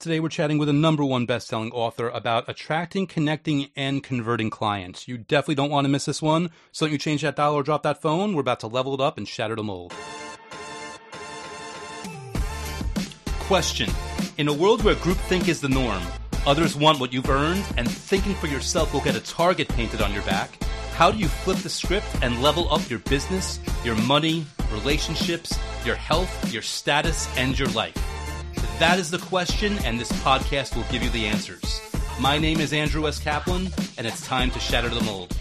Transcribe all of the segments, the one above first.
Today we're chatting with a number one best-selling author about attracting, connecting, and converting clients. You definitely don't want to miss this one. So don't you change that dial or drop that phone. We're about to level it up and shatter the mold. Question. In a world where groupthink is the norm, others want what you've earned, and thinking for yourself will get a target painted on your back, how do you flip the script and level up your business, your money, relationships, your health, your status, and your life? That is the question, and this podcast will give you the answers. My name is Andrew S. Kaplan, and it's time to shatter the mold.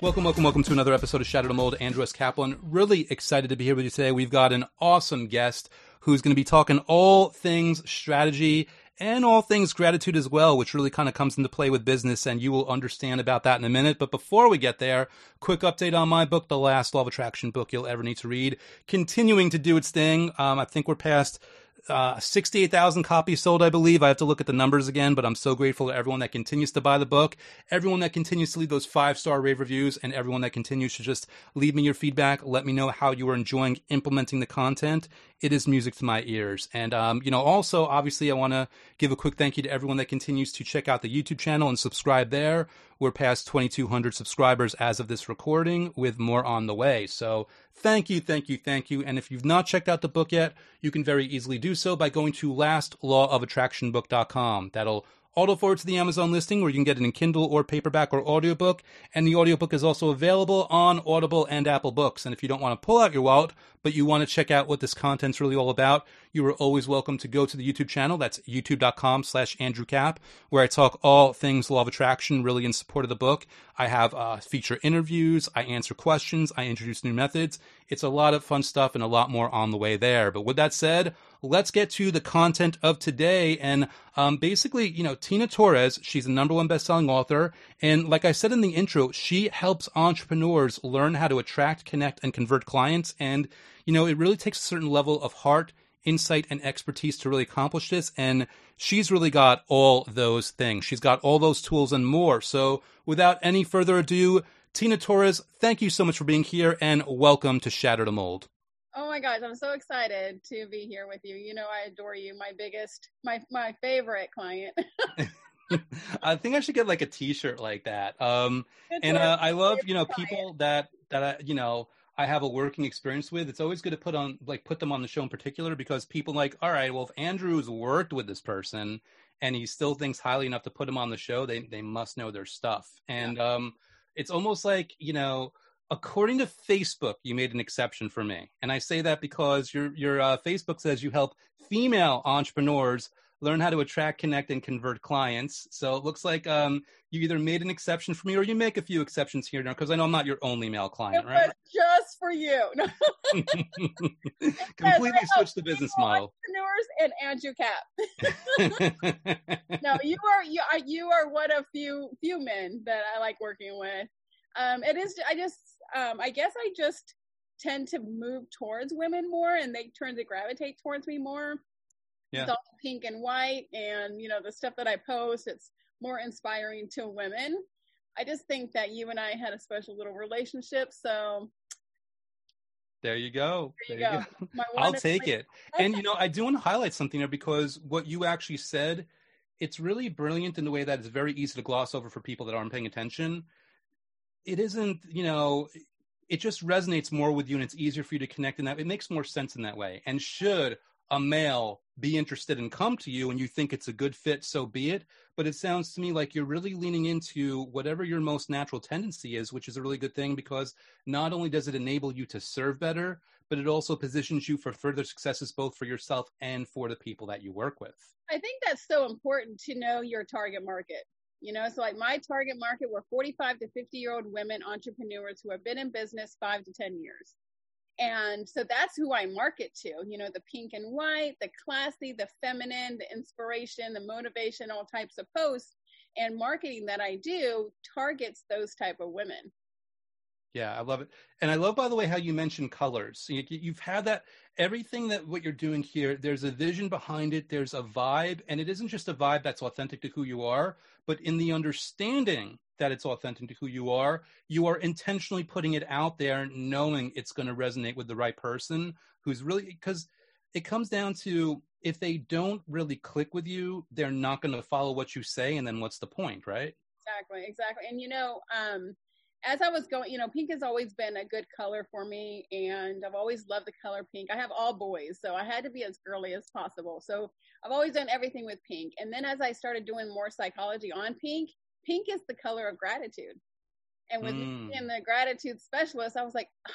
Welcome, welcome, welcome to another episode of Shatter the Mold. Andrew S. Kaplan. Really excited to be here with you today. We've got an awesome guest who's going to be talking all things strategy and all things gratitude as well, which really kind of comes into play with business, and you will understand about that in a minute. But before we get there, quick update on my book, The Last Law of Attraction book you'll ever need to read. Continuing to do its thing. Um, I think we're past uh, 68,000 copies sold, I believe. I have to look at the numbers again, but I'm so grateful to everyone that continues to buy the book, everyone that continues to leave those five star rave reviews, and everyone that continues to just leave me your feedback. Let me know how you are enjoying implementing the content. It is music to my ears. And, um, you know, also, obviously, I want to give a quick thank you to everyone that continues to check out the YouTube channel and subscribe there. We're past 2,200 subscribers as of this recording, with more on the way. So thank you, thank you, thank you. And if you've not checked out the book yet, you can very easily do so by going to lastlawofattractionbook.com. That'll auto forward to the Amazon listing where you can get it in Kindle or paperback or audiobook. And the audiobook is also available on Audible and Apple Books. And if you don't want to pull out your wallet, but you want to check out what this content's really all about, you are always welcome to go to the YouTube channel. That's youtube.com slash Andrew Cap, where I talk all things law of attraction, really in support of the book. I have uh, feature interviews, I answer questions, I introduce new methods. It's a lot of fun stuff and a lot more on the way there. But with that said, let's get to the content of today. And um, basically, you know, Tina Torres, she's a number one best-selling author. And like I said in the intro, she helps entrepreneurs learn how to attract, connect, and convert clients. And, you know, it really takes a certain level of heart, insight, and expertise to really accomplish this. And she's really got all those things. She's got all those tools and more. So without any further ado, Tina Torres, thank you so much for being here and welcome to Shatter the Mold. Oh my gosh, I'm so excited to be here with you. You know I adore you, my biggest my my favorite client. I think I should get like a t-shirt like that. Um and uh, I love, you know, people that that I, you know, I have a working experience with. It's always good to put on like put them on the show in particular because people like, all right, well if Andrew's worked with this person and he still thinks highly enough to put him on the show, they they must know their stuff. And yeah. um it's almost like, you know, according to Facebook, you made an exception for me, and I say that because your your uh, Facebook says you help female entrepreneurs learn how to attract, connect, and convert clients. So it looks like um, you either made an exception for me or you make a few exceptions here now because I know I'm not your only male client, it right? just for you. Completely switch the business model. Entrepreneurs and Andrew Cap. no, you are you are you are one of few few men that I like working with. Um, it is. I just um, I guess I just tend to move towards women more and they turn to gravitate towards me more. Yeah. It's all pink and white and, you know, the stuff that I post, it's more inspiring to women. I just think that you and I had a special little relationship. So there you go. There you, there you go. go. I'll take it. And you know, I do want to highlight something there because what you actually said, it's really brilliant in the way that it's very easy to gloss over for people that aren't paying attention. It isn't, you know, it just resonates more with you and it's easier for you to connect in that it makes more sense in that way. And should a male be interested and come to you and you think it's a good fit so be it. But it sounds to me like you're really leaning into whatever your most natural tendency is which is a really good thing because not only does it enable you to serve better but it also positions you for further successes both for yourself and for the people that you work with. I think that's so important to know your target market you know, so like my target market were 45 to 50 year old women entrepreneurs who have been in business five to 10 years. And so that's who I market to, you know, the pink and white, the classy, the feminine, the inspiration, the motivation, all types of posts and marketing that I do targets those type of women. Yeah, I love it. And I love, by the way, how you mentioned colors. You, have had that, everything that what you're doing here, there's a vision behind it, there's a vibe, and it isn't just a vibe that's authentic to who you are, but in the understanding that it's authentic to who you are, you are intentionally putting it out there, knowing it's going to resonate with the right person who's really, because it comes down to if they don't really click with you, they're not going to follow what you say. And then what's the point, right? Exactly, exactly. And you know, um, as I was going, you know, pink has always been a good color for me, and I've always loved the color pink. I have all boys, so I had to be as girly as possible. So I've always done everything with pink. And then as I started doing more psychology on pink, pink is the color of gratitude. And with mm. being the gratitude specialist, I was like, oh,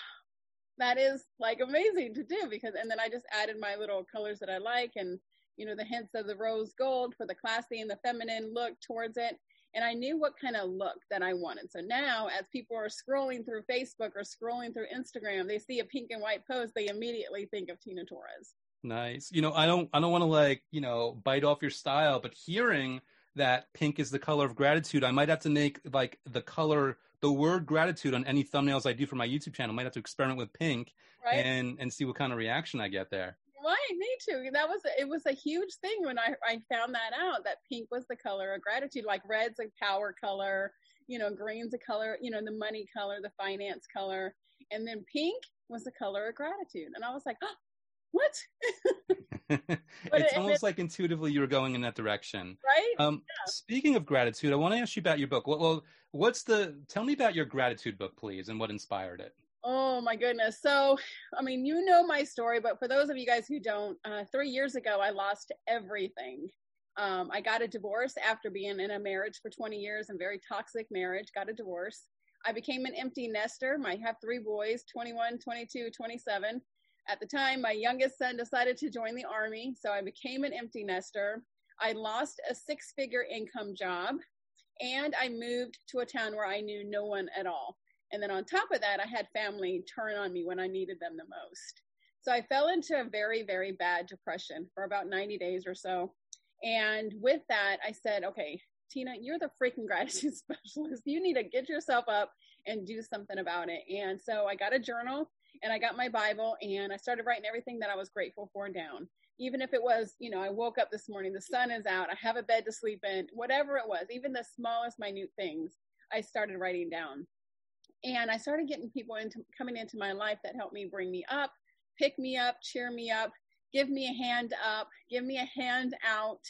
that is like amazing to do because, and then I just added my little colors that I like and, you know, the hints of the rose gold for the classy and the feminine look towards it. And I knew what kind of look that I wanted. So now, as people are scrolling through Facebook or scrolling through Instagram, they see a pink and white post, they immediately think of Tina Torres. Nice. You know, I don't, I don't want to like, you know, bite off your style, but hearing that pink is the color of gratitude, I might have to make like the color the word gratitude on any thumbnails I do for my YouTube channel. I might have to experiment with pink right. and and see what kind of reaction I get there. Right, me too. That was it was a huge thing when I I found that out that pink was the color of gratitude. Like red's a power color, you know, green's a color, you know, the money color, the finance color, and then pink was the color of gratitude. And I was like, oh, what? it's it, almost it, like intuitively you were going in that direction, right? Um, yeah. Speaking of gratitude, I want to ask you about your book. Well, well, what's the? Tell me about your gratitude book, please, and what inspired it. Oh my goodness! So, I mean, you know my story, but for those of you guys who don't, uh, three years ago I lost everything. Um, I got a divorce after being in a marriage for 20 years and very toxic marriage. Got a divorce. I became an empty nester. I have three boys, 21, 22, 27. At the time, my youngest son decided to join the Army, so I became an empty nester. I lost a six figure income job, and I moved to a town where I knew no one at all. And then on top of that, I had family turn on me when I needed them the most. So I fell into a very, very bad depression for about 90 days or so. And with that, I said, okay, Tina, you're the freaking gratitude specialist. You need to get yourself up and do something about it. And so I got a journal and I got my Bible and I started writing everything that I was grateful for down. Even if it was, you know, I woke up this morning, the sun is out, I have a bed to sleep in, whatever it was, even the smallest minute things, I started writing down. And I started getting people into coming into my life that helped me bring me up, pick me up, cheer me up, give me a hand up, give me a hand out.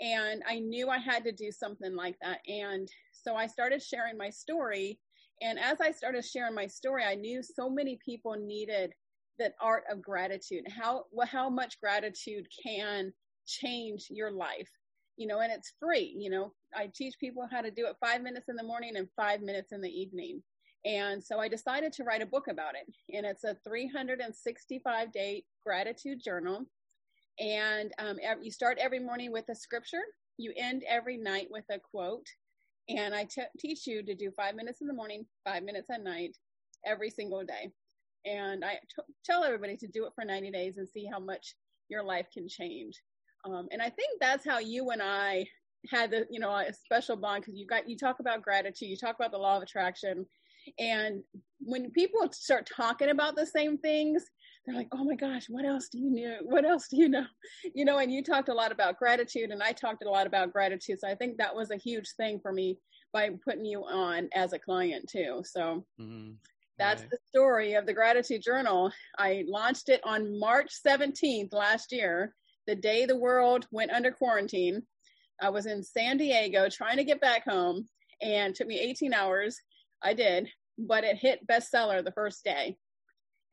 And I knew I had to do something like that. And so I started sharing my story and as I started sharing my story, I knew so many people needed that art of gratitude. How how much gratitude can change your life, you know, and it's free. You know, I teach people how to do it five minutes in the morning and five minutes in the evening. And so I decided to write a book about it. And it's a 365 day gratitude journal. And um, you start every morning with a scripture, you end every night with a quote, and I t- teach you to do five minutes in the morning, five minutes at night, every single day. And I t- tell everybody to do it for 90 days and see how much your life can change. Um, and I think that's how you and I had the, you know, a special bond because you got, you talk about gratitude, you talk about the law of attraction. And when people start talking about the same things, they're like, oh my gosh, what else do you know? What else do you know? You know, and you talked a lot about gratitude, and I talked a lot about gratitude. So I think that was a huge thing for me by putting you on as a client too. So mm-hmm. that's right. the story of the gratitude journal. I launched it on March 17th last year, the day the world went under quarantine. I was in San Diego trying to get back home, and took me 18 hours. I did, but it hit bestseller the first day.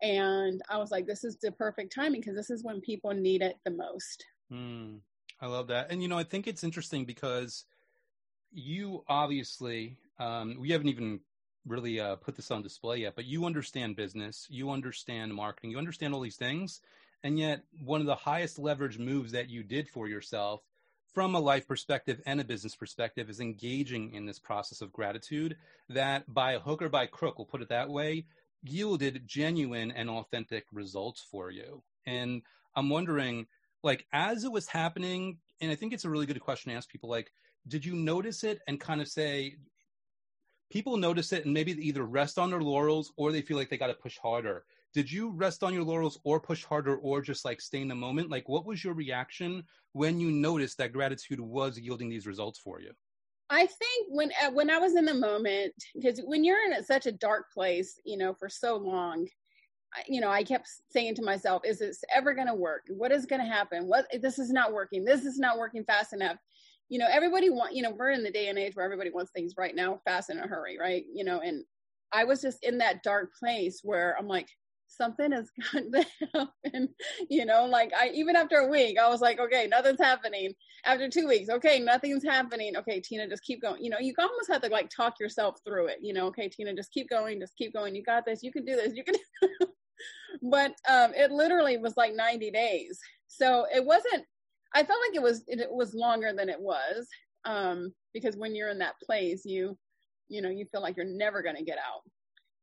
And I was like, this is the perfect timing because this is when people need it the most. Mm, I love that. And, you know, I think it's interesting because you obviously, um, we haven't even really uh, put this on display yet, but you understand business, you understand marketing, you understand all these things. And yet, one of the highest leverage moves that you did for yourself from a life perspective and a business perspective is engaging in this process of gratitude that by hook or by crook, we'll put it that way, yielded genuine and authentic results for you. And I'm wondering, like, as it was happening, and I think it's a really good question to ask people, like, did you notice it and kind of say, people notice it and maybe they either rest on their laurels or they feel like they got to push harder. Did you rest on your laurels or push harder or just like stay in the moment? Like, what was your reaction when you noticed that gratitude was yielding these results for you? I think when uh, when I was in the moment, because when you're in such a dark place, you know, for so long, you know, I kept saying to myself, is this ever going to work? What is going to happen? What, this is not working. This is not working fast enough. You know, everybody want, you know, we're in the day and age where everybody wants things right now, fast in a hurry, right? You know, and I was just in that dark place where I'm like, something has got to happen. You know, like I even after a week, I was like, okay, nothing's happening. After two weeks, okay, nothing's happening. Okay, Tina, just keep going. You know, you almost have to like talk yourself through it. You know, okay, Tina, just keep going, just keep going. You got this. You can do this. You can. but um, it literally was like 90 days. So it wasn't. I felt like it was it, it was longer than it was um, because when you're in that place, you you know you feel like you're never going to get out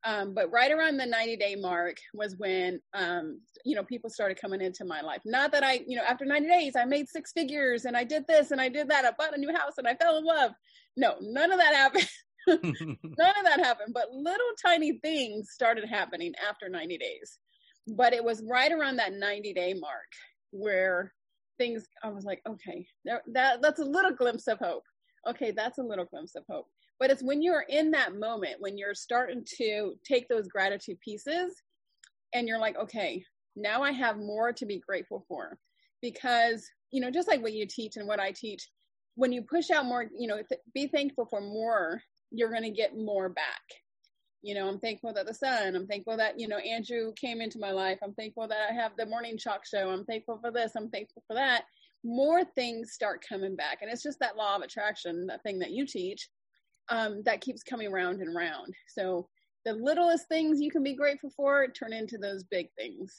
um, but right around the 90 day mark was when, um, you know, people started coming into my life. Not that I, you know, after 90 days, I made six figures and I did this and I did that. I bought a new house and I fell in love. No, none of that happened. none of that happened. But little tiny things started happening after 90 days. But it was right around that 90 day mark where things, I was like, okay, there, that, that's a little glimpse of hope. Okay, that's a little glimpse of hope but it's when you're in that moment when you're starting to take those gratitude pieces and you're like okay now i have more to be grateful for. Because you know just like what you teach and what i teach when you push out more you know th- be thankful for more you're going to get more back. You know i'm thankful that the sun i'm thankful that you know andrew came into my life i'm thankful that i have the morning chalk show i'm thankful for this i'm thankful for that. More things start coming back and it's just that law of attraction that thing that you teach um, that keeps coming round and round. So the littlest things you can be grateful for turn into those big things.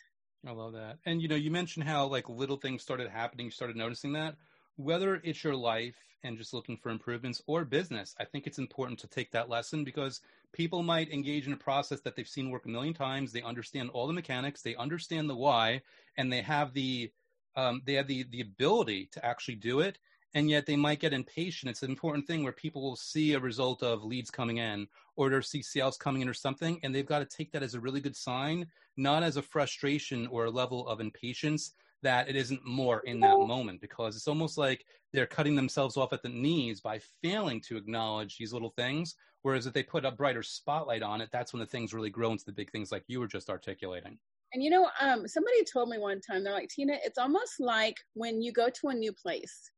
I love that. And you know, you mentioned how like little things started happening, you started noticing that. Whether it's your life and just looking for improvements or business, I think it's important to take that lesson because people might engage in a process that they've seen work a million times. They understand all the mechanics, they understand the why, and they have the um, they have the the ability to actually do it and yet they might get impatient. It's an important thing where people will see a result of leads coming in or their CCLs coming in or something, and they've got to take that as a really good sign, not as a frustration or a level of impatience that it isn't more in that moment because it's almost like they're cutting themselves off at the knees by failing to acknowledge these little things. Whereas if they put a brighter spotlight on it, that's when the things really grow into the big things like you were just articulating. And you know, um, somebody told me one time, they're like, Tina, it's almost like when you go to a new place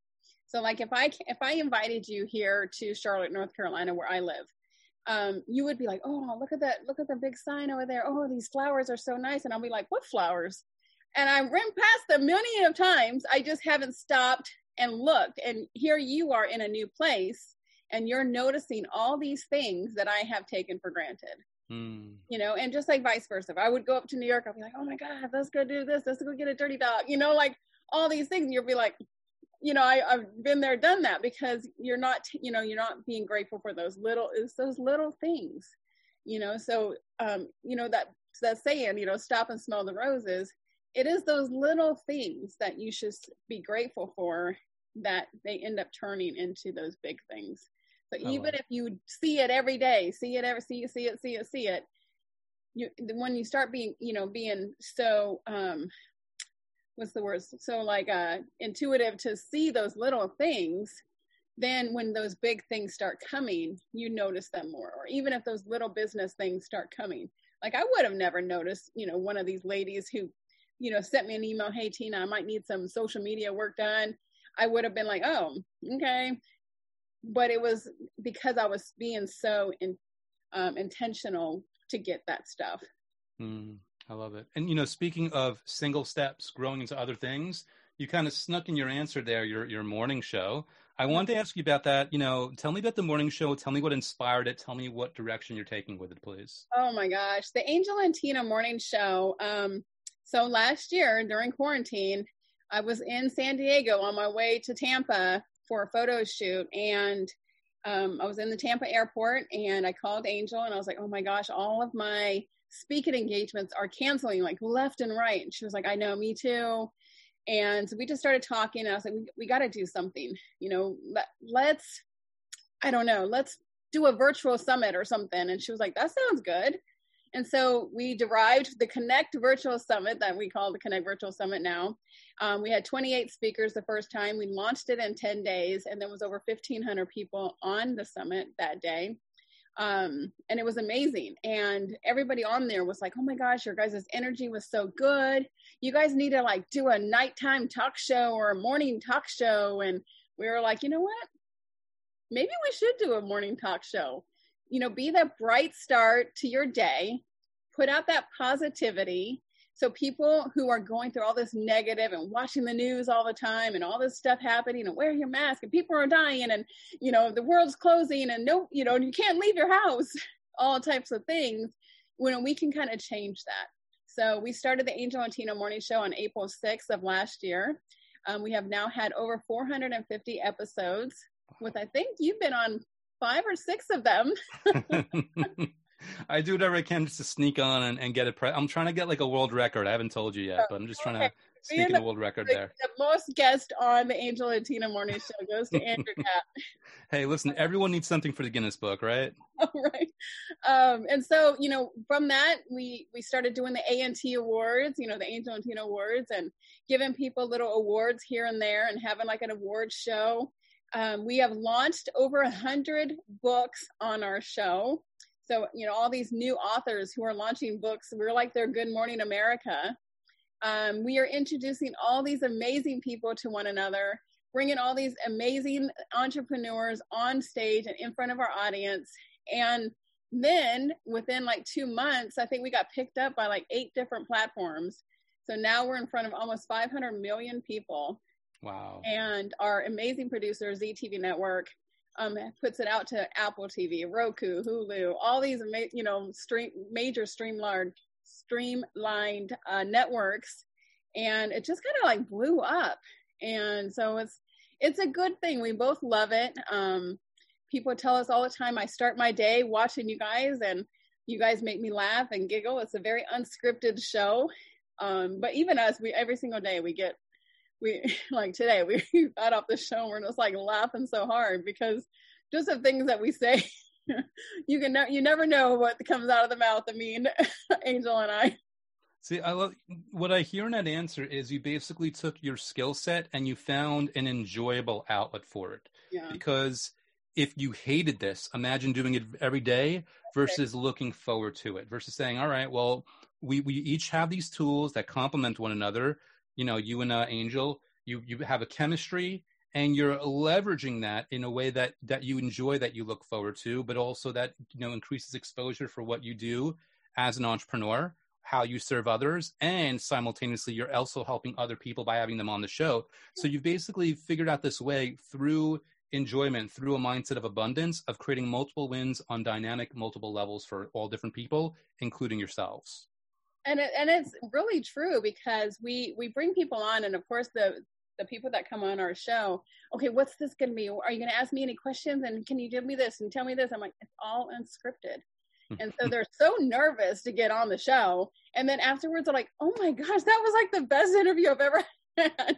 so like if I if I invited you here to Charlotte, North Carolina, where I live, um, you would be like, oh, look at that, look at the big sign over there. Oh, these flowers are so nice. And I'll be like, what flowers? And I ran past them many of times. I just haven't stopped and looked. And here you are in a new place and you're noticing all these things that I have taken for granted. Mm. You know, and just like vice versa. If I would go up to New York, I'd be like, oh my God, let's go do this. Let's go get a dirty dog. You know, like all these things. And you'll be like, you know, I, have been there, done that because you're not, you know, you're not being grateful for those little, it's those little things, you know. So, um, you know that that saying, you know, stop and smell the roses. It is those little things that you should be grateful for that they end up turning into those big things. So even if you see it every day, see it every, see it, see it, see it, see it, you when you start being, you know, being so um what's the word so like uh intuitive to see those little things then when those big things start coming you notice them more or even if those little business things start coming. Like i would have never noticed you know one of these ladies who you know sent me an email hey tina i might need some social media work done. I would have been like oh okay. But it was because i was being so in, um, intentional to get that stuff. Mm. I love it. And you know, speaking of single steps growing into other things, you kind of snuck in your answer there, your your morning show. I wanted to ask you about that. You know, tell me about the morning show. Tell me what inspired it. Tell me what direction you're taking with it, please. Oh my gosh, the Angel and Tina morning show. Um, so last year during quarantine, I was in San Diego on my way to Tampa for a photo shoot, and um, I was in the Tampa airport, and I called Angel, and I was like, "Oh my gosh, all of my speaking engagements are canceling like left and right. And she was like, I know, me too. And so we just started talking. I was like, we, we got to do something, you know, let, let's, I don't know, let's do a virtual summit or something. And she was like, that sounds good. And so we derived the Connect Virtual Summit that we call the Connect Virtual Summit now. Um, we had 28 speakers the first time. We launched it in 10 days, and there was over 1,500 people on the summit that day. Um, and it was amazing. And everybody on there was like, oh my gosh, your guys' energy was so good. You guys need to like do a nighttime talk show or a morning talk show. And we were like, you know what? Maybe we should do a morning talk show. You know, be that bright start to your day, put out that positivity. So people who are going through all this negative and watching the news all the time and all this stuff happening and wear your mask and people are dying and you know the world's closing and no you know you can't leave your house. All types of things when we can kind of change that. So we started the angel and tina morning show on april 6th of last year. Um, we have now had over 450 episodes with i think you've been on five or six of them I do whatever I can just to sneak on and, and get it. Pre- I'm trying to get like a world record. I haven't told you yet, but I'm just trying to sneak in a world record the, there. The most guest on the Angel and Tina Morning Show goes to Andrew Cap. hey, listen, everyone needs something for the Guinness Book, right? right. Um, and so, you know, from that, we we started doing the A and T Awards, you know, the Angel and Tina Awards, and giving people little awards here and there, and having like an award show. Um, we have launched over a hundred books on our show. So, you know, all these new authors who are launching books, we're like their Good Morning America. Um, we are introducing all these amazing people to one another, bringing all these amazing entrepreneurs on stage and in front of our audience. And then within like two months, I think we got picked up by like eight different platforms. So now we're in front of almost 500 million people. Wow. And our amazing producer, ZTV Network, um, puts it out to Apple TV, Roku, Hulu, all these you know stream major streamlined streamlined uh, networks, and it just kind of like blew up. And so it's it's a good thing. We both love it. Um, people tell us all the time. I start my day watching you guys, and you guys make me laugh and giggle. It's a very unscripted show. Um, but even us, we every single day we get we like today we got off the show and we're just like laughing so hard because just the things that we say you can ne- you never know what comes out of the mouth of me and angel and i see i love what i hear in that answer is you basically took your skill set and you found an enjoyable outlet for it yeah. because if you hated this imagine doing it every day versus okay. looking forward to it versus saying all right well we, we each have these tools that complement one another you know you and uh, angel you you have a chemistry and you're leveraging that in a way that that you enjoy that you look forward to but also that you know increases exposure for what you do as an entrepreneur how you serve others and simultaneously you're also helping other people by having them on the show. So you've basically figured out this way through enjoyment through a mindset of abundance of creating multiple wins on dynamic multiple levels for all different people including yourselves and it, and it's really true because we we bring people on and of course the the people that come on our show okay what's this going to be? Are you going to ask me any questions? And can you give me this and tell me this? I'm like it's all unscripted. Hmm. And so they're so nervous to get on the show. And then afterwards they're like oh my gosh that was like the best interview i've ever had.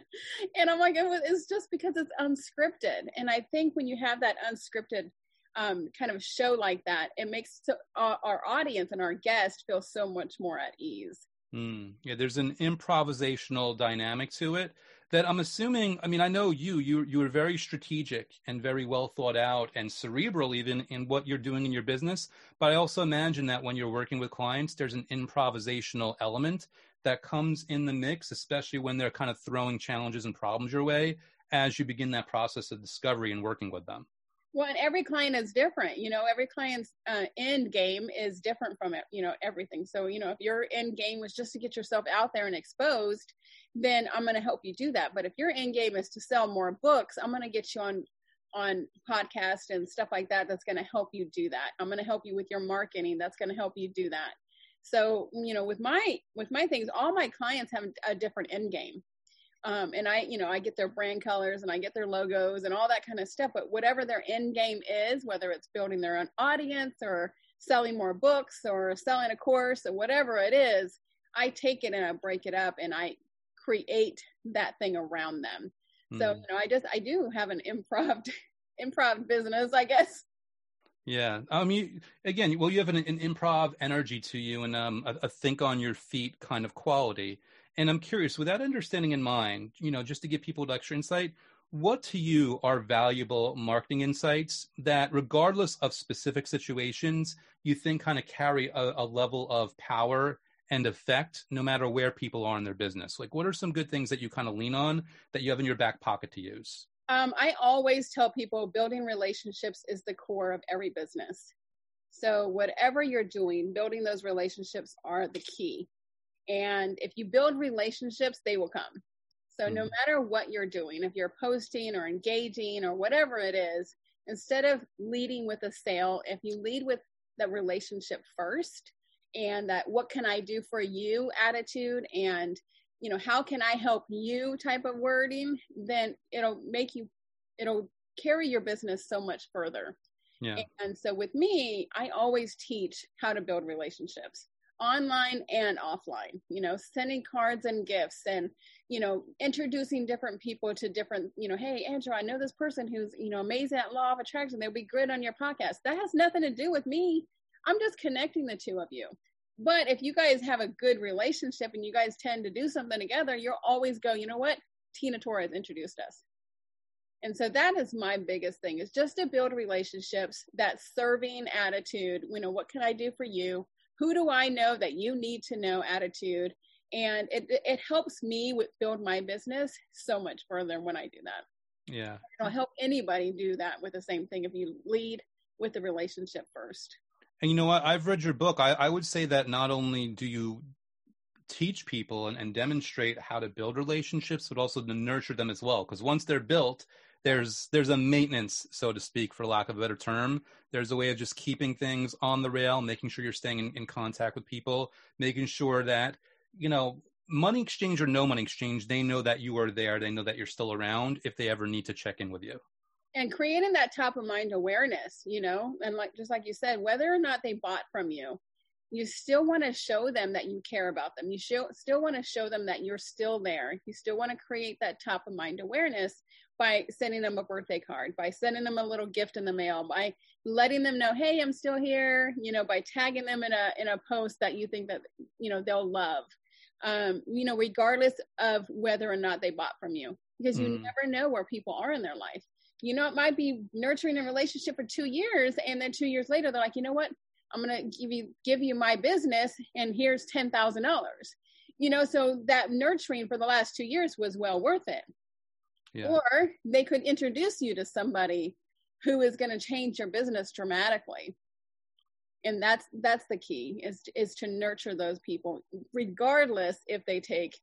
And i'm like it was, it's just because it's unscripted. And i think when you have that unscripted um, kind of show like that, it makes so, uh, our audience and our guest feel so much more at ease. Mm, yeah, there's an improvisational dynamic to it that I'm assuming. I mean, I know you you you are very strategic and very well thought out and cerebral even in what you're doing in your business. But I also imagine that when you're working with clients, there's an improvisational element that comes in the mix, especially when they're kind of throwing challenges and problems your way as you begin that process of discovery and working with them. Well, and every client is different. You know, every client's uh, end game is different from it. You know, everything. So, you know, if your end game was just to get yourself out there and exposed, then I'm going to help you do that. But if your end game is to sell more books, I'm going to get you on on podcast and stuff like that. That's going to help you do that. I'm going to help you with your marketing. That's going to help you do that. So, you know, with my with my things, all my clients have a different end game. Um, and I, you know, I get their brand colors and I get their logos and all that kind of stuff. But whatever their end game is, whether it's building their own audience or selling more books or selling a course or whatever it is, I take it and I break it up and I create that thing around them. Mm. So, hmm. you know, I just, I do have an improv, improv business, I guess. Yeah, I mean, again, well, you have an, an improv energy to you and um, a, a think on your feet kind of quality. And I'm curious, with that understanding in mind, you know, just to give people extra insight, what to you are valuable marketing insights that, regardless of specific situations, you think kind of carry a, a, level of power and effect no matter where people are in their business? Like, what are some good things that you kind of lean on that you have in your back pocket to use? Um, I always tell people building relationships is the core of every business. So, whatever you're doing, building those relationships are the key. And if you build relationships, they will come. So, no mm-hmm. matter what you're doing, if you're posting or engaging or whatever it is, instead of leading with a sale, if you lead with the relationship first and that what can I do for you attitude and you know how can I help you type of wording, then it'll make you it'll carry your business so much further. Yeah. And so with me, I always teach how to build relationships online and offline, you know, sending cards and gifts and, you know, introducing different people to different, you know, hey, Andrew, I know this person who's, you know, amazing at law of attraction. They'll be great on your podcast. That has nothing to do with me. I'm just connecting the two of you. But if you guys have a good relationship and you guys tend to do something together, you'll always go, you know what? Tina Torres introduced us. And so that is my biggest thing is just to build relationships, that serving attitude, you know, what can I do for you? Who do I know that you need to know attitude? And it it helps me with build my business so much further when I do that. Yeah. It'll help anybody do that with the same thing if you lead with the relationship first. And you know what? I've read your book. I, I would say that not only do you teach people and, and demonstrate how to build relationships, but also to nurture them as well. Because once they're built, there's there's a maintenance, so to speak, for lack of a better term. There's a way of just keeping things on the rail, making sure you're staying in, in contact with people, making sure that you know money exchange or no money exchange, they know that you are there. They know that you're still around if they ever need to check in with you and creating that top of mind awareness, you know, and like just like you said, whether or not they bought from you, you still want to show them that you care about them. You show, still want to show them that you're still there. You still want to create that top of mind awareness by sending them a birthday card, by sending them a little gift in the mail, by letting them know, "Hey, I'm still here," you know, by tagging them in a in a post that you think that, you know, they'll love. Um, you know, regardless of whether or not they bought from you because you mm. never know where people are in their life you know, it might be nurturing a relationship for two years, and then two years later, they're like, you know what? I'm gonna give you give you my business, and here's ten thousand dollars. You know, so that nurturing for the last two years was well worth it. Yeah. Or they could introduce you to somebody who is going to change your business dramatically and that's that's the key is is to nurture those people regardless if they take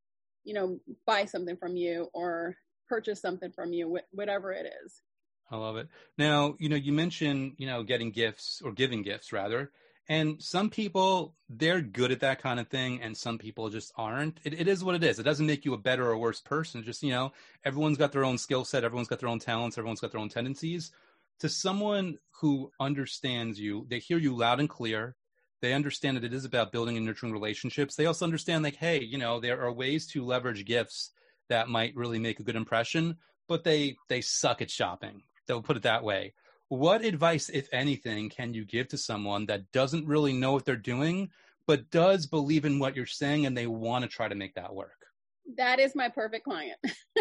you know buy something from you or purchase something from you, whatever it is. I love it. Now, you know, you mentioned, you know, getting gifts or giving gifts rather. And some people, they're good at that kind of thing, and some people just aren't. It, it is what it is. It doesn't make you a better or worse person. just, you know, everyone's got their own skill set, everyone's got their own talents, everyone's got their own tendencies. To someone who understands you, they hear you loud and clear. They understand that it is about building and nurturing relationships. They also understand, like, hey, you know, there are ways to leverage gifts that might really make a good impression, but they they suck at shopping. They'll put it that way. What advice, if anything, can you give to someone that doesn't really know what they're doing, but does believe in what you're saying and they want to try to make that work? That is my perfect client.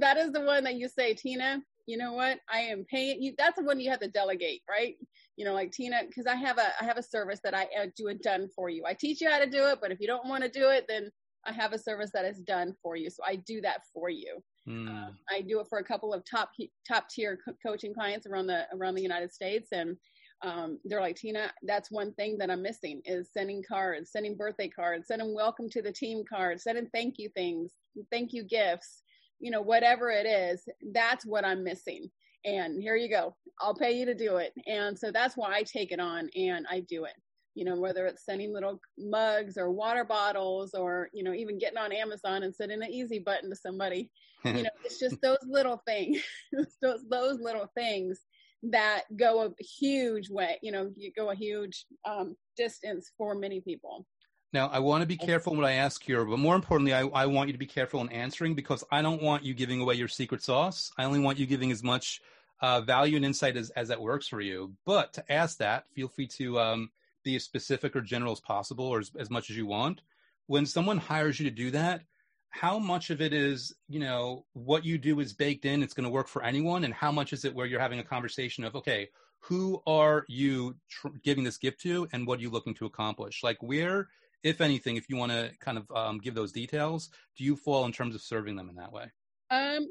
that is the one that you say, Tina, you know what? I am paying you. That's the one you have to delegate, right? You know, like Tina, because I have a I have a service that I uh, do it done for you. I teach you how to do it, but if you don't want to do it, then I have a service that is done for you. So I do that for you. Mm. Um, I do it for a couple of top top tier co- coaching clients around the around the United States, and um, they're like, Tina, that's one thing that I'm missing is sending cards, sending birthday cards, sending welcome to the team cards, sending thank you things, thank you gifts, you know, whatever it is. That's what I'm missing. And here you go. I'll pay you to do it. And so that's why I take it on and I do it you know, whether it's sending little mugs or water bottles or, you know, even getting on Amazon and sending an easy button to somebody. you know, it's just those little things, those, those little things that go a huge way, you know, you go a huge um, distance for many people. Now, I want to be careful what I ask here, but more importantly, I, I want you to be careful in answering because I don't want you giving away your secret sauce. I only want you giving as much uh, value and insight as, as that works for you. But to ask that, feel free to um, be as specific or general as possible or as, as much as you want. When someone hires you to do that, how much of it is you know what you do is baked in it's going to work for anyone? And how much is it where you're having a conversation of okay who are you tr- giving this gift to and what are you looking to accomplish? Like where if anything if you want to kind of um, give those details do you fall in terms of serving them in that way? Um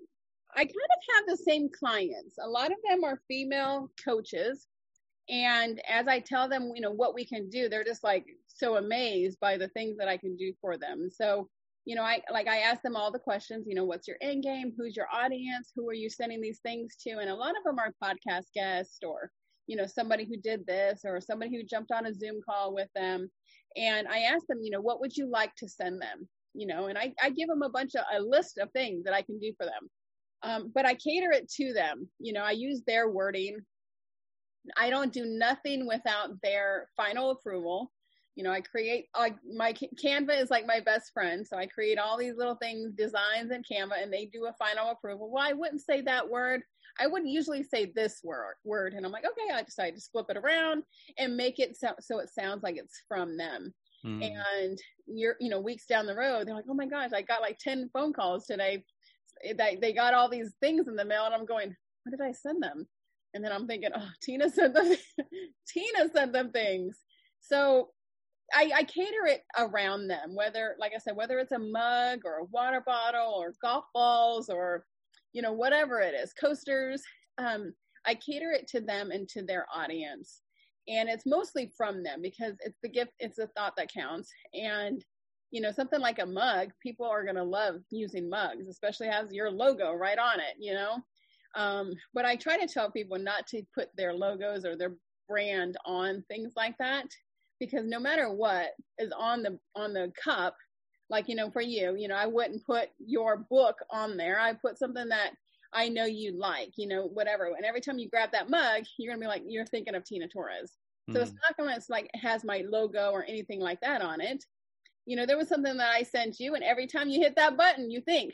i kind of have the same clients. A lot of them are female coaches and as i tell them you know what we can do they're just like so amazed by the things that i can do for them so you know, I like I ask them all the questions, you know, what's your end game? Who's your audience? Who are you sending these things to? And a lot of them are podcast guests or, you know, somebody who did this or somebody who jumped on a Zoom call with them. And I ask them, you know, what would you like to send them? You know, and I, I give them a bunch of a list of things that I can do for them. Um, but I cater it to them. You know, I use their wording. I don't do nothing without their final approval you know, I create like my Canva is like my best friend. So I create all these little things, designs in Canva, and they do a final approval. Well, I wouldn't say that word. I wouldn't usually say this word, word, and I'm like, okay, I decided to flip it around and make it so, so it sounds like it's from them. Mm. And you're, you know, weeks down the road, they're like, oh my gosh, I got like ten phone calls today. They they got all these things in the mail, and I'm going, what did I send them? And then I'm thinking, oh, Tina sent them. Tina sent them things. So I, I, cater it around them, whether, like I said, whether it's a mug or a water bottle or golf balls or, you know, whatever it is, coasters. Um, I cater it to them and to their audience. And it's mostly from them because it's the gift, it's the thought that counts. And, you know, something like a mug, people are going to love using mugs, especially has your logo right on it, you know? Um, but I try to tell people not to put their logos or their brand on things like that because no matter what is on the on the cup like you know for you you know i wouldn't put your book on there i put something that i know you like you know whatever and every time you grab that mug you're gonna be like you're thinking of tina torres mm-hmm. so it's hmm. not gonna it's like has my logo or anything like that on it you know there was something that i sent you and every time you hit that button you think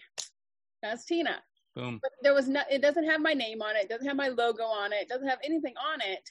that's tina Boom. but there was no it doesn't have my name on it, doesn't have my logo on it, it doesn't have anything on it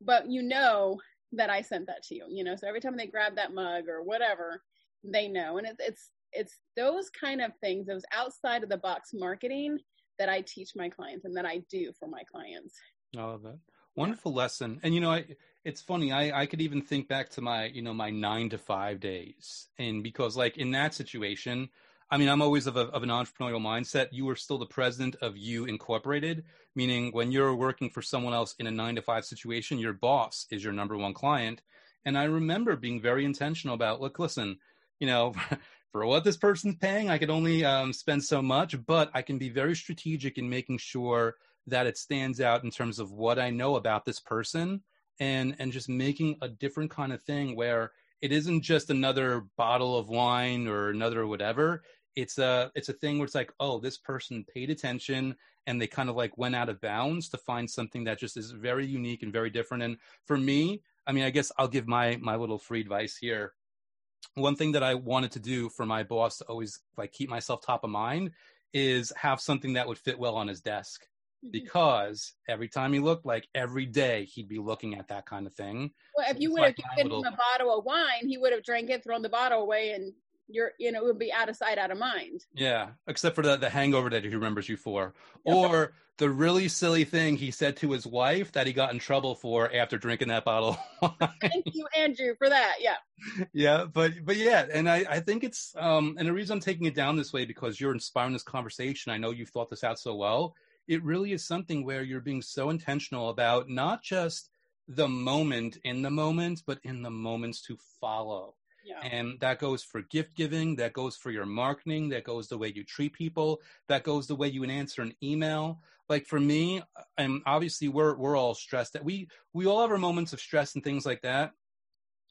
but you know that I sent that to you. You know, so every time they grab that mug or whatever, they know. And it's it's it's those kind of things, those outside of the box marketing that I teach my clients and that I do for my clients. I love that. Wonderful yeah. lesson. And you know, I it's funny, I, I could even think back to my, you know, my nine to five days. And because like in that situation, I mean, I'm always of, a, of an entrepreneurial mindset. You are still the president of you incorporated, meaning when you're working for someone else in a nine to five situation, your boss is your number one client. And I remember being very intentional about, look, listen, you know, for what this person's paying, I could only um, spend so much, but I can be very strategic in making sure that it stands out in terms of what I know about this person and and just making a different kind of thing where it isn't just another bottle of wine or another whatever it's a it's a thing where it's like oh this person paid attention and they kind of like went out of bounds to find something that just is very unique and very different. And for me i mean i guess i'll give my my little free advice here. One thing that i wanted to do for my boss to always like keep myself top of mind is have something that would fit well on his desk. Mm-hmm. because every time he looked like every day he'd be looking at that kind of thing. Well if you would have given little... him a bottle of wine he would have drank it thrown the bottle away and you're you know it would be out of sight out of mind. Yeah except for the, the hangover that he remembers you for. Or the really silly thing he said to his wife that he got in trouble for after drinking that bottle thank you andrew for that yeah. Yeah but but yeah and i i think it's um and the reason i'm taking it down this way because you're inspiring this conversation. I know you've thought this out so well. It really is something where you're being so intentional about not just the moment in the moment but in the moments to follow yeah. And that goes for gift giving, that goes for your marketing, that goes the way you treat people, that goes the way you answer an email. Like for me, and obviously we're we're all stressed that we we all have our moments of stress and things like that.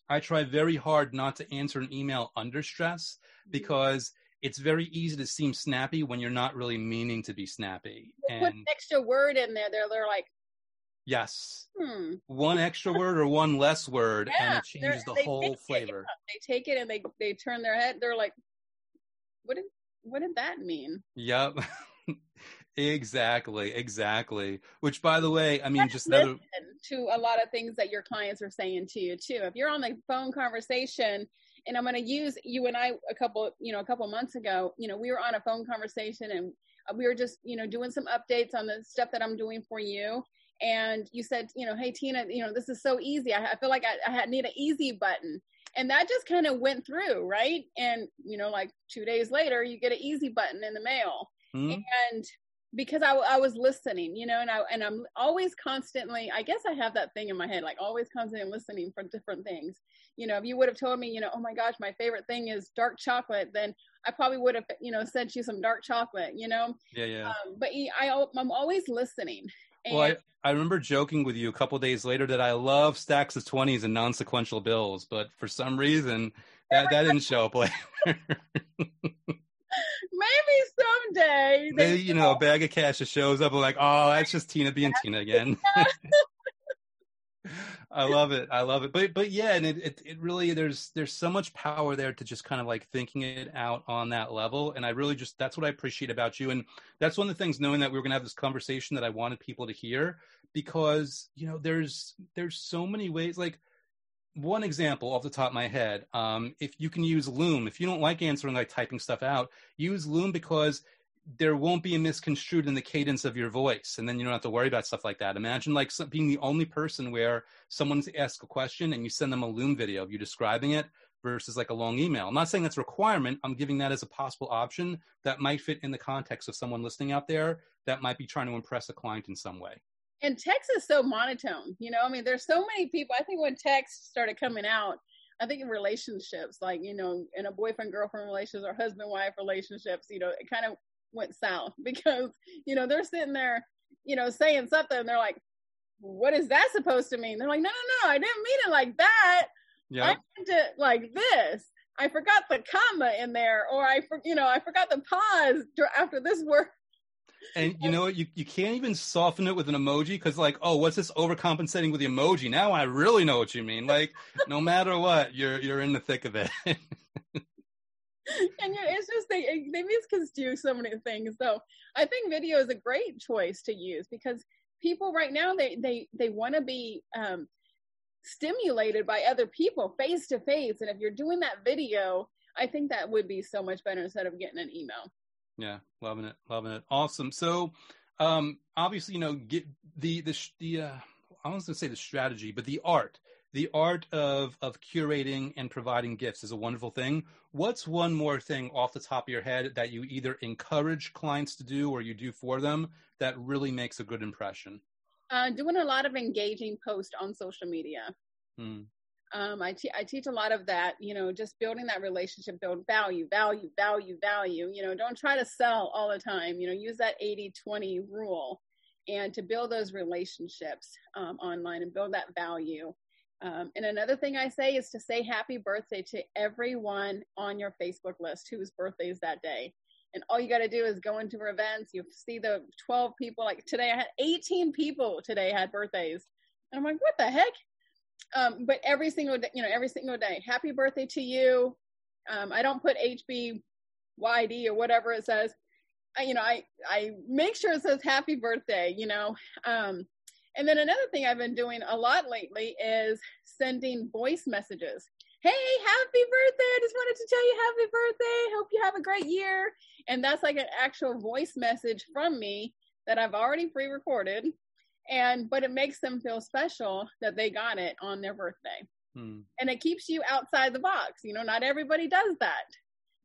I try very hard not to answer an email under stress mm-hmm. because it's very easy to seem snappy when you're not really meaning to be snappy. They and put an extra word in there. They're they're like, Yes. Hmm. One extra word or one less word, yeah, and it changes the whole flavor. They take it and they they turn their head. They're like, "What did what did that mean?" Yep. exactly. Exactly. Which, by the way, I mean, just another to a lot of things that your clients are saying to you too. If you're on the phone conversation and I'm going to use you and I a couple, you know, a couple months ago. You know, we were on a phone conversation and we were just, you know, doing some updates on the stuff that I'm doing for you. And you said, you know, hey Tina, you know, this is so easy. I, I feel like I, I had, need an easy button. And that just kind of went through right? And you know like two days later you get an easy button in the mail. Mm-hmm. and because I, I was listening you know and i and i'm always constantly i guess i have that thing in my head like always constantly listening for different things. You know if you would have told me you know oh my gosh my favorite thing is dark chocolate then i probably would have you know sent you some dark chocolate you know? Yeah yeah. Um, but I, i'm always listening and well, I, I remember joking with you a couple days later that I love stacks of 20s and non sequential bills, but for some reason that, that didn't show up later. Maybe someday. Maybe, you know, a bag of cash just shows up and like, oh, that's just Tina being Tina again. I love it. I love it. But but yeah, and it, it, it really there's there's so much power there to just kind of like thinking it out on that level. And I really just that's what I appreciate about you. And that's one of the things knowing that we were gonna have this conversation that I wanted people to hear because, you know, there's there's so many ways like one example off the top of my head, um, if you can use Loom, if you don't like answering like typing stuff out, use Loom because there won't be a misconstrued in the cadence of your voice and then you don't have to worry about stuff like that. Imagine like being the only person where someone's asked a question and you send them a loom video of you describing it versus like a long email. I'm not saying that's a requirement. I'm giving that as a possible option that might fit in the context of someone listening out there that might be trying to impress a client in some way. And text is so monotone you know? I mean there's so many people i think when text started coming out I think in relationships, like, you know, in a boyfriend girlfriend relationship or husband wife relationships, you know, it kind of went south because you know they're sitting there you know saying something and they're like what is that supposed to mean? They're like no no no i didn't mean it like that. Yeah. i meant it like this. I forgot the comma in there or i for, you know i forgot the pause after this word. And you know you, you can't even soften it with an emoji because like oh what's this overcompensating with the emoji? Now i really know what you mean. Like no matter what you're you're in the thick of it and it's just they they misconstrue so many things. So I think video is a great choice to use because people right now they they they want to be um, stimulated by other people face to face, and if you're doing that video, I think that would be so much better instead of getting an email. Yeah, loving it, loving it, awesome. So um, obviously, you know, get the the the uh, I was going to say the strategy, but the art the art of of curating and providing gifts is a wonderful thing. What's one more thing off the top of your head that you either encourage clients to do or you do for them that really makes a good impression? Uh, doing a lot of engaging posts on social media. Hmm. Um, I, te- I teach a lot of that, you know, just building that relationship, build value, value, value, value. You know, don't try to sell all the time. You know, use that 80 20 rule and to build those relationships um, online and build that value. Um, and another thing I say is to say happy birthday to everyone on your Facebook list whose birthday is that day. And all you got to do is go into events. You see the 12 people. Like today, I had 18 people today had birthdays. And I'm like, what the heck? Um, but every single day, you know, every single day, happy birthday to you. Um, I don't put HBYD or whatever it says. I, you know, I, I make sure it says happy birthday, you know. Um, and then another thing I've been doing a lot lately is sending voice messages. Hey, happy birthday. I just wanted to tell you happy birthday. Hope you have a great year. And that's like an actual voice message from me that I've already pre-recorded. And but it makes them feel special that they got it on their birthday. Hmm. And it keeps you outside the box. You know, not everybody does that.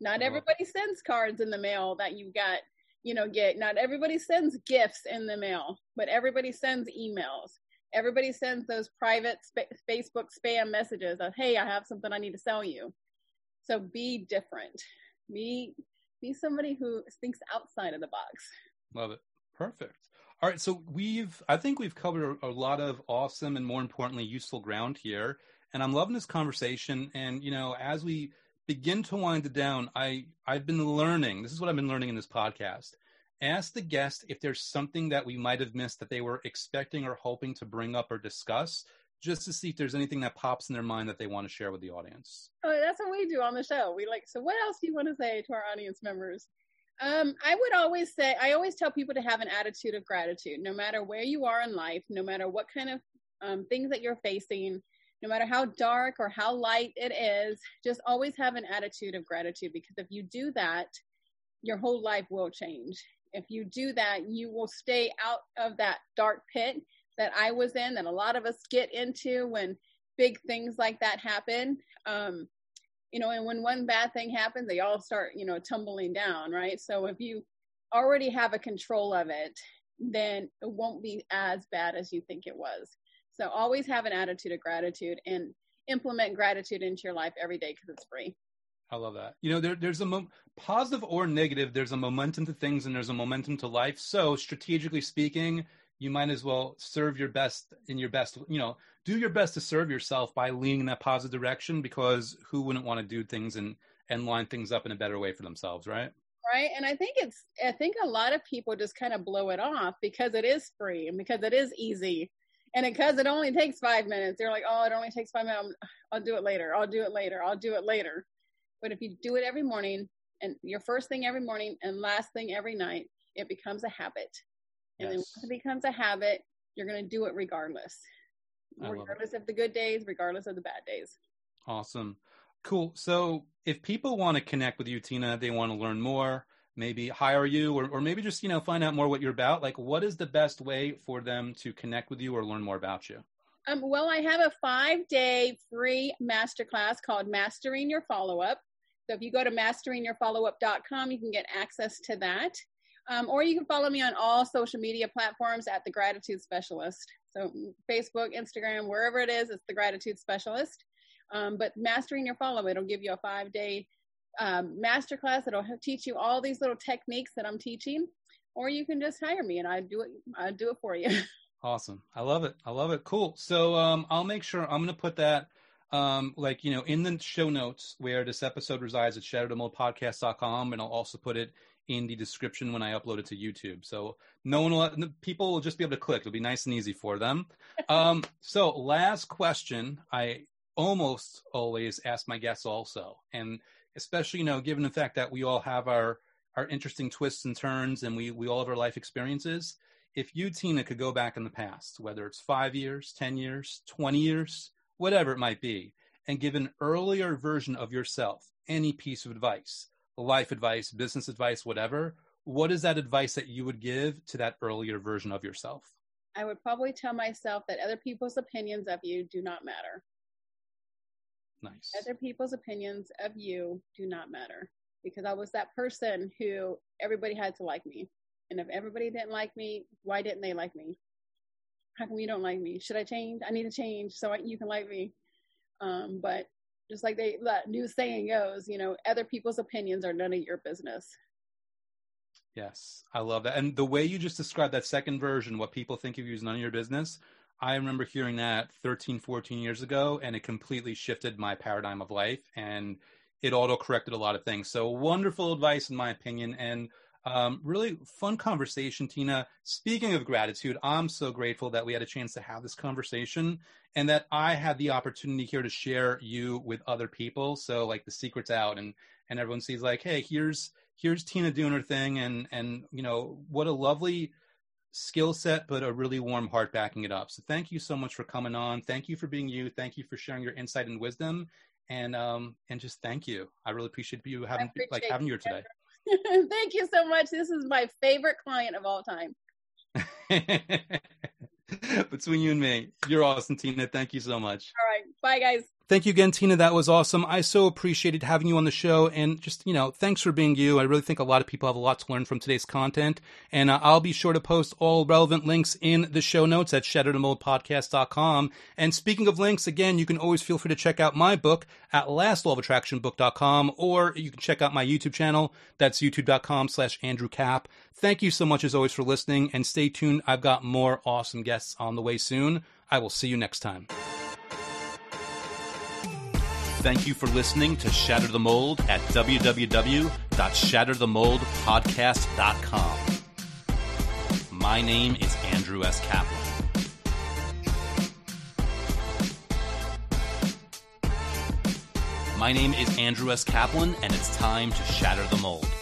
Not oh. everybody sends cards in the mail that you got you know, get not everybody sends gifts in the mail, but everybody sends emails. Everybody sends those private sp- Facebook spam messages of, "Hey, I have something I need to sell you." So be different. Be be somebody who thinks outside of the box. Love it. Perfect. All right, so we've I think we've covered a, a lot of awesome and more importantly useful ground here, and I'm loving this conversation. And you know, as we begin to wind it down, I I've been learning. This is what I've been learning in this podcast. Ask the guest if there's something that we might have missed that they were expecting or hoping to bring up or discuss, just to see if there's anything that pops in their mind that they want to share with the audience. Oh, that's what we do on the show. We like. So, what else do you want to say to our audience members? Um, I would always say, I always tell people to have an attitude of gratitude, no matter where you are in life, no matter what kind of um, things that you're facing, no matter how dark or how light it is, just always have an attitude of gratitude because if you do that, your whole life will change. If you do that, you will stay out of that dark pit that I was in, that a lot of us get into when big things like that happen. Um, you know, and when one bad thing happens, they all start, you know, tumbling down, right? So if you already have a control of it, then it won't be as bad as you think it was. So always have an attitude of gratitude and implement gratitude into your life every day because it's free. I love that. You know, there, there's a mo- positive or negative. There's a momentum to things, and there's a momentum to life. So, strategically speaking, you might as well serve your best in your best. You know, do your best to serve yourself by leaning in that positive direction. Because who wouldn't want to do things and and line things up in a better way for themselves, right? Right. And I think it's. I think a lot of people just kind of blow it off because it is free and because it is easy and because it only takes five minutes, they're like, oh, it only takes five minutes. I'll do it later. I'll do it later. I'll do it later. But if you do it every morning and your first thing every morning and last thing every night, it becomes a habit. And yes. then once it becomes a habit, you're going to do it regardless, regardless of the good days, regardless of the bad days. Awesome. Cool. So if people want to connect with you, Tina, they want to learn more, maybe hire you or, or maybe just you know find out more what you're about. Like what is the best way for them to connect with you or learn more about you? Um, well i have a five day free masterclass called mastering your follow-up. So if you go to masteringyourfollowup.com you can get access to that. Um, or you can follow me on all social media platforms at the gratitude specialist. So facebook instagram wherever it is it's the gratitude specialist. Um, but mastering your follow it'll give you a five day um, masterclass that'll teach you all these little techniques that I'm teaching, or you can just hire me and I do it. I do it for you. Awesome. I love it. I love it. Cool. So um, I'll make sure I'm going to put that um, like, you know, in the show notes where this episode resides at shatterthemoldpodcast.com. And I'll also put it in the description when I upload it to YouTube. So no one will, people will just be able to click. It'll be nice and easy for them. Um, so last question, I almost always ask my guests also. And especially you know given the fact that we all have our our interesting twists and turns and we we all have our life experiences if you tina could go back in the past whether it's five years ten years 20 years whatever it might be and give an earlier version of yourself any piece of advice life advice business advice whatever what is that advice that you would give to that earlier version of yourself? I would probably tell myself that other people's opinions of you do not matter Nice. Other people's opinions of you do not matter because I was that person who everybody had to like me. And if everybody didn't like me, why didn't they like me? How come you don't like me? Should I change? I need to change so I, you can like me. Um, but just like they, that new saying goes, you know, other people's opinions are none of your business. Yes, I love that. And the way you just described that second version, what people think of you is none of your business, I remember hearing that 13, 14 years ago, and it completely shifted my paradigm of life and it auto corrected a lot of things. So, wonderful advice, in my opinion, and um, really fun conversation, Tina. Speaking of gratitude, I'm so grateful that we had a chance to have this conversation and that I had the opportunity here to share you with other people. So, like, the secret's out, and and everyone sees like, hey, here's here's Tina doing her thing, and and you know what a lovely skill set, but a really warm heart backing it up. So thank you so much for coming on. Thank you for being you. Thank you for sharing your insight and wisdom. And um and just thank you. I really appreciate you having like having you here today. thank you so much. This is my favorite client of all time. Between you and me, you're awesome, Tina. Thank you so much. All right. Bye, guys. Thank you again, Tina. That was awesome. I so appreciated having you on the show. And just, you know, thanks for being you. I really think a lot of people have a lot to learn from today's content. And uh, I'll be sure to post all relevant links in the show notes at shatterthemoldpodcast.com. And speaking of links, again, you can always feel free to check out my book at lastlawofattractionbook.com or you can check out my YouTube channel. That's youtube.com slash Andrew Cap. Thank you so much as always for listening and stay tuned. I've got more awesome guests on the way soon. I will see you next time. Thank you for listening to Shatter the Mold at www.shatterthemoldpodcast.com. My name is Andrew S. Kaplan. My name is Andrew S. Kaplan, and it's time to shatter the mold.